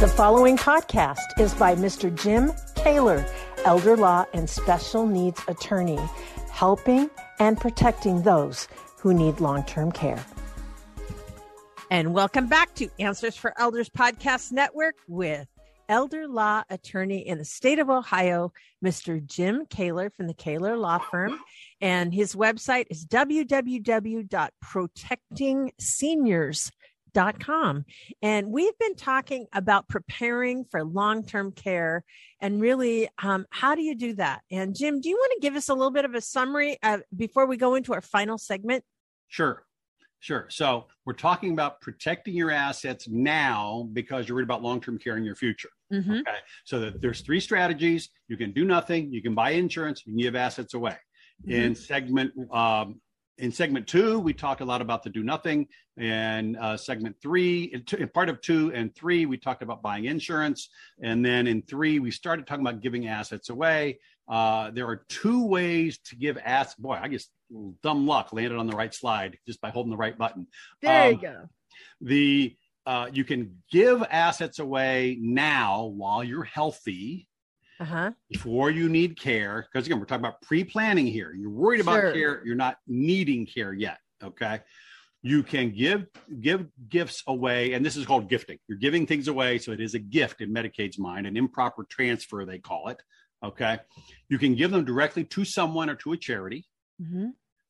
The following podcast is by Mr. Jim Koewler, elder law and special needs attorney, helping and protecting those who need long term care. And welcome back to Answers for Elders Podcast Network with elder law attorney in the state of Ohio, Mr. Jim Koewler from the Koewler Law Firm. And his website is www.protectingseniors.com. And we've been talking about preparing for long term care and really um, how do you do that? And Jim, do you want to give us a little bit of a summary uh, before we go into our final segment? Sure. Sure. So we're talking about protecting your assets now because you're worried about long-term care in your future. Mm-hmm. Okay. So that there's three strategies. You can do nothing. You can buy insurance. You can give assets away. Mm-hmm. In segment um, in segment two, we talked a lot about the do nothing. And uh, segment three, in, in, part of two and three, we talked about buying insurance. And then in three, we started talking about giving assets away. Uh, there are two ways to give assets. Boy, I guess dumb luck landed on the right slide just by holding the right button. There um, you go. The uh, you can give assets away now while you're healthy uh-huh. before you need care. Because again, we're talking about pre-planning here. You're worried about sure. care, you're not needing care yet. Okay. You can give give gifts away, and this is called gifting. You're giving things away, so it is a gift in Medicaid's mind, an improper transfer, they call it. Okay. You can give them directly to someone or to a charity. Mm-hmm.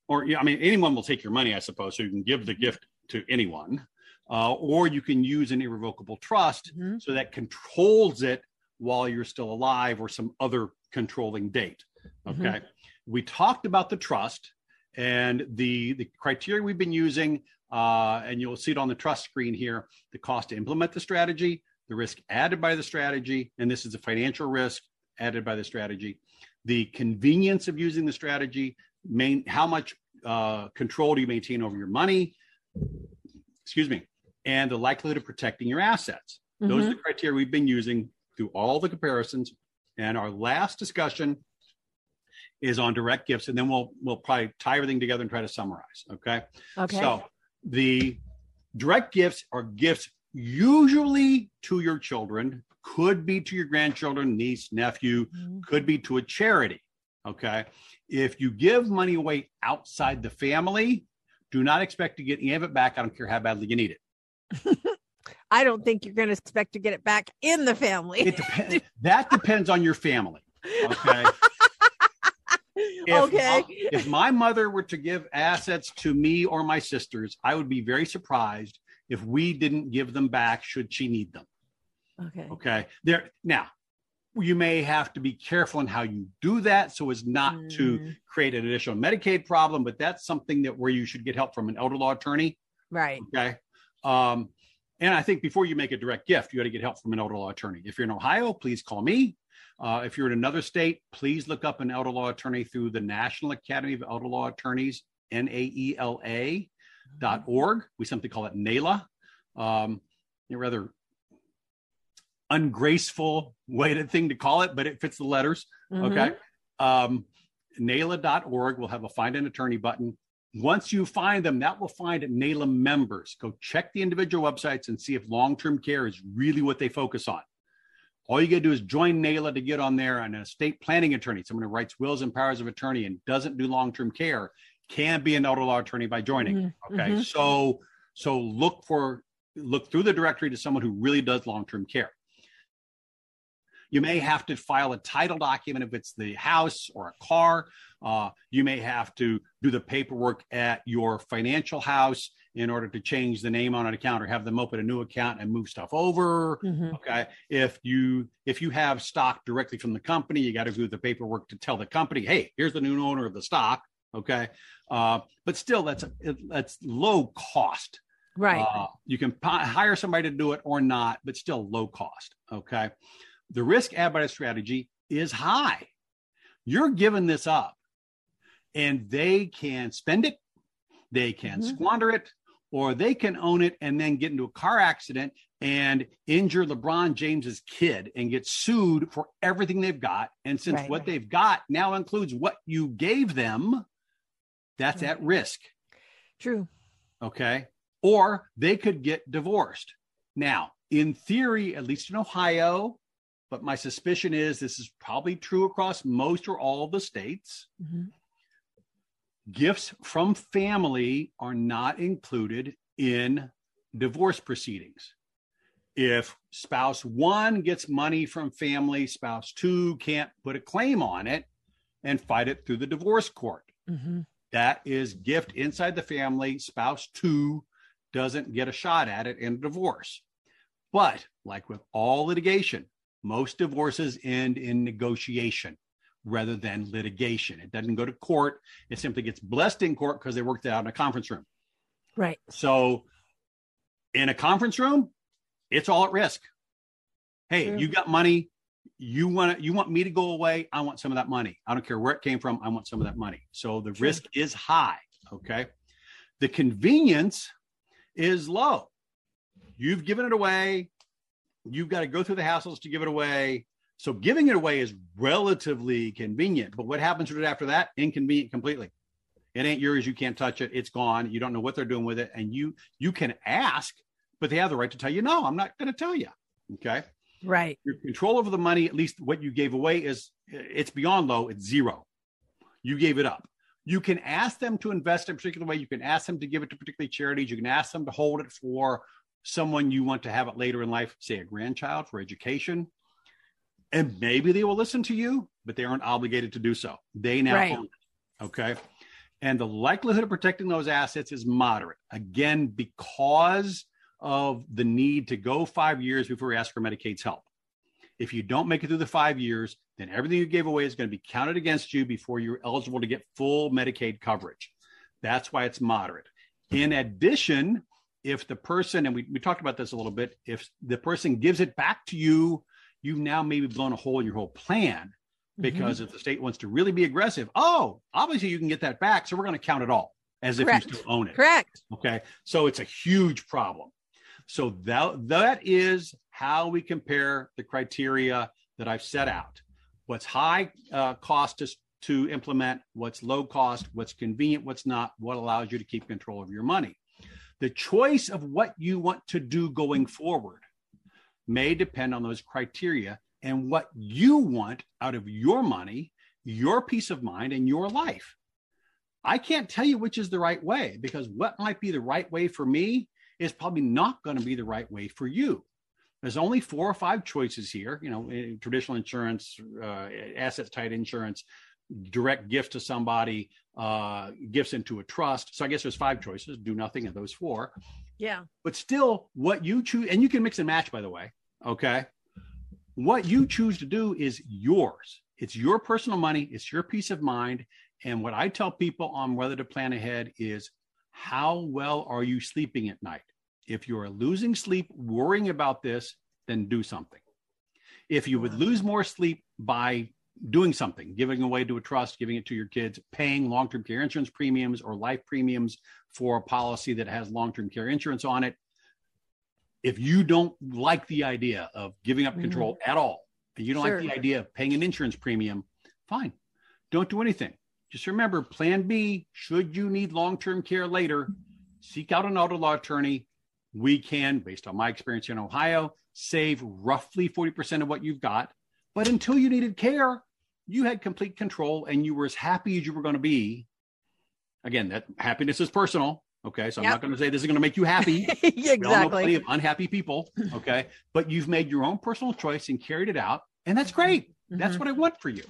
Or, I mean, anyone will take your money, I suppose. So you can give the gift to anyone. Uh, or you can use an irrevocable trust mm-hmm. so that controls it while you're still alive or some other controlling date. Mm-hmm. Okay. Mm-hmm. We talked about the trust and the, the criteria we've been using, uh, and you'll see it on the trust screen here the cost to implement the strategy, the risk added by the strategy, and this is a financial risk added by the strategy, the convenience of using the strategy, main, how much uh, control do you maintain over your money, excuse me, and the likelihood of protecting your assets. Mm-hmm. Those are the criteria we've been using through all the comparisons. And our last discussion is on direct gifts, and then we'll we'll probably tie everything together and try to summarize. Okay. Okay. So the direct gifts are gifts usually to your children, could be to your grandchildren, niece, nephew, mm-hmm. could be to a charity. Okay. If you give money away outside the family, do not expect to get any of it back. I don't care how badly you need it. I don't think you're going to expect to get it back in the family. It depends. that depends on your family. Okay. if, okay. if my mother were to give assets to me or my sisters, I would be very surprised if we didn't give them back should she need them. Okay. Okay. There now, you may have to be careful in how you do that so as not mm. to create an additional Medicaid problem, but that's something that where you should get help from an elder law attorney. Right. Okay. Um, and I think before you make a direct gift, you got to get help from an elder law attorney. If you're in Ohio, please call me. Uh, if you're in another state, please look up an elder law attorney through the National Academy of Elder Law Attorneys, N A E L A dot org. We simply call it NAELA. Um, a rather ungraceful way to thing to call it, but it fits the letters. Mm-hmm. Okay. Um, NAELA.org will have a find an attorney button. Once you find them, that will find NAELA members. Go check the individual websites and see if long term care is really what they focus on. All you got to do is join NAELA to get on there. And an estate planning attorney, someone who writes wills and powers of attorney and doesn't do long term care, can be an elder law attorney by joining. Mm-hmm. Okay, mm-hmm. so so look for look through the directory to someone who really does long term care. You may have to file a title document if it's the house or a car. Uh, you may have to do the paperwork at your financial house in order to change the name on an account or have them open a new account and move stuff over. Mm-hmm. Okay. If you if you have stock directly from the company, you got to do the paperwork to tell the company, hey, here's the new owner of the stock. Okay. Uh, but still, that's that's low cost. Right. Uh, you can p- hire somebody to do it or not, but still low cost. Okay the risk appetite strategy is high. You're giving this up and they can spend it, they can mm-hmm. squander it, or they can own it and then get into a car accident and injure LeBron James's kid and get sued for everything they've got. And since right, what right. they've got now includes what you gave them, that's right. at risk. True. Okay. Or they could get divorced Now, in theory, at least in Ohio, but my suspicion is this is probably true across most or all of the states. Mm-hmm. Gifts from family are not included in divorce proceedings. If spouse one gets money from family, spouse two can't put a claim on it and fight it through the divorce court. Mm-hmm. That is gift inside the family. Spouse two doesn't get a shot at it in a divorce. But like with all litigation, most divorces end in negotiation rather than litigation. It doesn't go to court. It simply gets blessed in court because they worked it out in a conference room. Right. So in a conference room, it's all at risk. Hey, True. you got money. You want you want me to go away. I want some of that money. I don't care where it came from. I want some of that money. So the True. risk is high. Okay. The convenience is low. You've given it away. You've got to go through the hassles to give it away. So giving it away is relatively convenient. But what happens after that? Inconvenient completely. It ain't yours. You can't touch it. It's gone. You don't know what they're doing with it. And you you can ask, but they have the right to tell you, no, I'm not going to tell you. Okay. Right. Your control over the money, at least what you gave away, is it's beyond low. It's zero. You gave it up. You can ask them to invest in a particular way. You can ask them to give it to particular charities. You can ask them to hold it for someone you want to have it later in life, say a grandchild for education. And maybe they will listen to you, but they aren't obligated to do so. They now right. own it. Okay. And the likelihood of protecting those assets is moderate. Again, because of the need to go five years before you ask for Medicaid's help. If you don't make it through the five years, then everything you gave away is going to be counted against you before you're eligible to get full Medicaid coverage. That's why it's moderate. In addition, if the person, and we, we talked about this a little bit, if the person gives it back to you, you've now maybe blown a hole in your whole plan mm-hmm. because mm-hmm. if the state wants to really be aggressive, oh, obviously you can get that back. So we're going to count it all as Correct. if you still own it. Correct. Okay. So it's a huge problem. So that, that is how we compare the criteria that I've set out. What's high uh, cost to, to implement, what's low cost, what's convenient, what's not, what allows you to keep control of your money. The choice of what you want to do going forward may depend on those criteria and what you want out of your money, your peace of mind, and your life. I can't tell you which is the right way because what might be the right way for me is probably not going to be the right way for you. There's only four or five choices here, you know, traditional insurance, uh, assets tied insurance, direct gift to somebody, uh, gifts into a trust. So I guess there's five choices. Do nothing of those four. Yeah. But still, what you choose, and you can mix and match, by the way. Okay. What you choose to do is yours. It's your personal money. It's your peace of mind. And what I tell people on whether to plan ahead is how well are you sleeping at night? If you're losing sleep worrying about this, then do something. If you would lose more sleep by doing something, giving away to a trust, giving it to your kids, paying long term care insurance premiums or life premiums for a policy that has long term care insurance on it. If you don't like the idea of giving up control mm-hmm. at all, and you don't sure. like the idea of paying an insurance premium, fine. Don't do anything. Just remember plan B, should you need long term care later, seek out an elder law attorney. We can, based on my experience in Ohio, save roughly 40% of what you've got. But until you needed care, you had complete control and you were as happy as you were going to be. Again, that happiness is personal. Okay. So I'm not going to say this is going to make you happy. exactly. plenty of unhappy people. Okay. but you've made your own personal choice and carried it out. And that's great. Mm-hmm. That's what I want for you.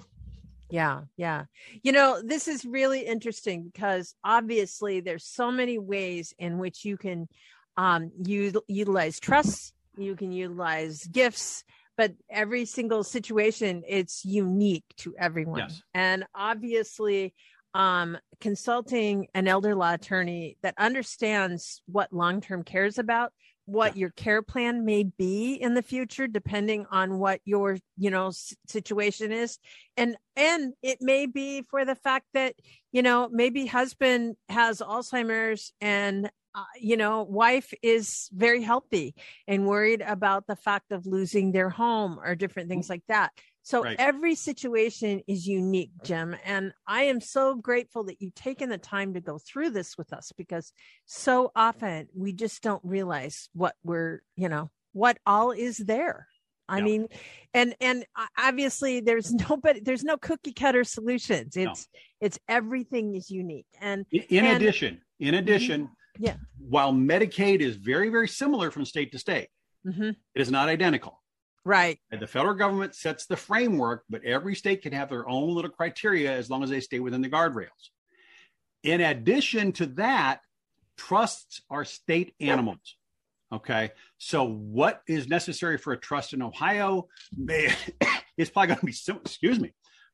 Yeah, yeah. You know, this is really interesting because obviously there's so many ways in which you can um utilize trusts, you can utilize gifts, but every single situation it's unique to everyone yes. and obviously um, consulting an elder law attorney that understands what long-term care is about what yeah. your care plan may be in the future depending on what your you know situation is and and it may be for the fact that you know maybe husband has alzheimer's and uh, you know, wife is very healthy and worried about the fact of losing their home or different things like that. So right. every situation is unique, Jim. And I am so grateful that you've taken the time to go through this with us because so often we just don't realize what we're, you know, what all is there. I yeah. mean, and and obviously there's nobody there's no cookie cutter solutions. It's no. it's everything is unique. And in, and, addition, in addition, mm-hmm. yeah, while Medicaid is very very similar from state to state, mm-hmm. it is not identical. Right. And the federal government sets the framework, but every state can have their own little criteria as long as they stay within the guardrails. In addition to that, trusts are state animals. Okay. So what is necessary for a trust in Ohio may it's probably going to be excuse me,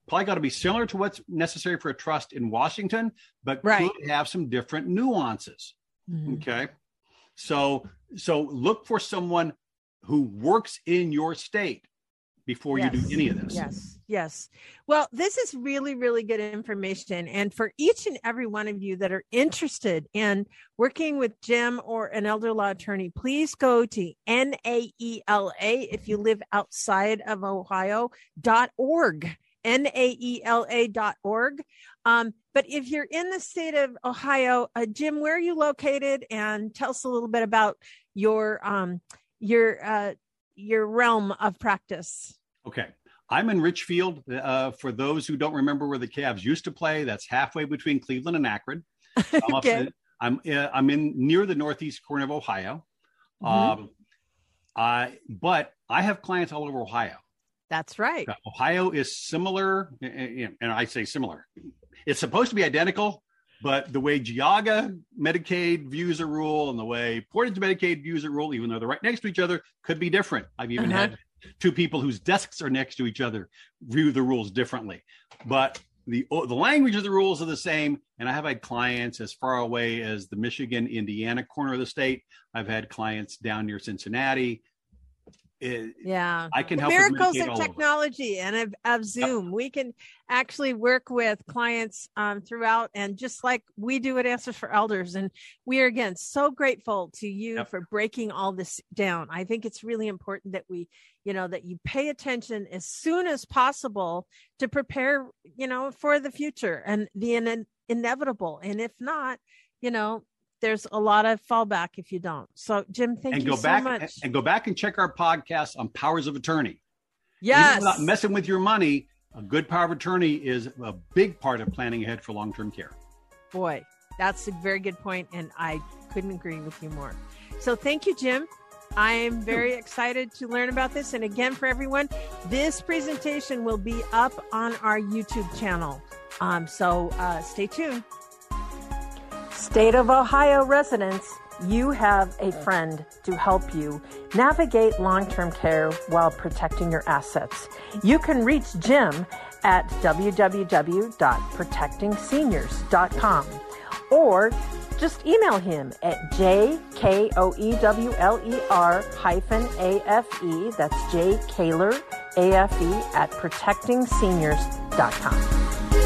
probably got to be similar to what's necessary for a trust in Washington, but right. could have some different nuances. Mm-hmm. Okay. So so look for someone who works in your state before yes. you do any of this. Yes. Yes. Well, this is really, really good information. And for each and every one of you that are interested in working with Jim or an elder law attorney, please go to NAELA if you live outside of Ohio dot org. N-A-E-L-A dot org. Um, but if you're in the state of Ohio, uh, Jim, where are you located? And tell us a little bit about your um, your uh, your realm of practice. Okay. I'm in Richfield. Uh, for those who don't remember where the Cavs used to play, that's halfway between Cleveland and Akron. I'm, okay. I'm, uh, I'm in near the northeast corner of Ohio. Mm-hmm. Um, I, but I have clients all over Ohio. That's right. Ohio is similar, and I say similar. It's supposed to be identical, but the way Geauga Medicaid views a rule and the way Portage Medicaid views a rule, even though they're right next to each other, could be different. I've even uh-huh. had two people whose desks are next to each other view the rules differently. But the the language of the rules are the same. And I have had clients as far away as the Michigan, Indiana corner of the state. I've had clients down near Cincinnati it, yeah. I can help miracles of technology and of, of zoom. Yep. we can actually work with clients um, throughout and just like we do at answers for elders and we are again so grateful to you yep. for breaking all this down. I think it's really important that we you know that you pay attention as soon as possible to prepare you know for the future and the in- inevitable. And if not you know there's a lot of fallback if you don't. So, Jim, thank and you go so back, much. And go back and check our podcast on powers of attorney. Yes. Not messing with your money. A good power of attorney is a big part of planning ahead for long term care. Boy, that's a very good point, and I couldn't agree with you more. So, thank you, Jim. I am very excited to learn about this. And again, for everyone, this presentation will be up on our YouTube channel. Um, so uh, stay tuned. State of Ohio residents, you have a friend to help you navigate long term care while protecting your assets. You can reach Jim at www.protectingseniors.com or just email him at jkoewler hyphen afe, that's jkoewler afe at protectingseniors.com.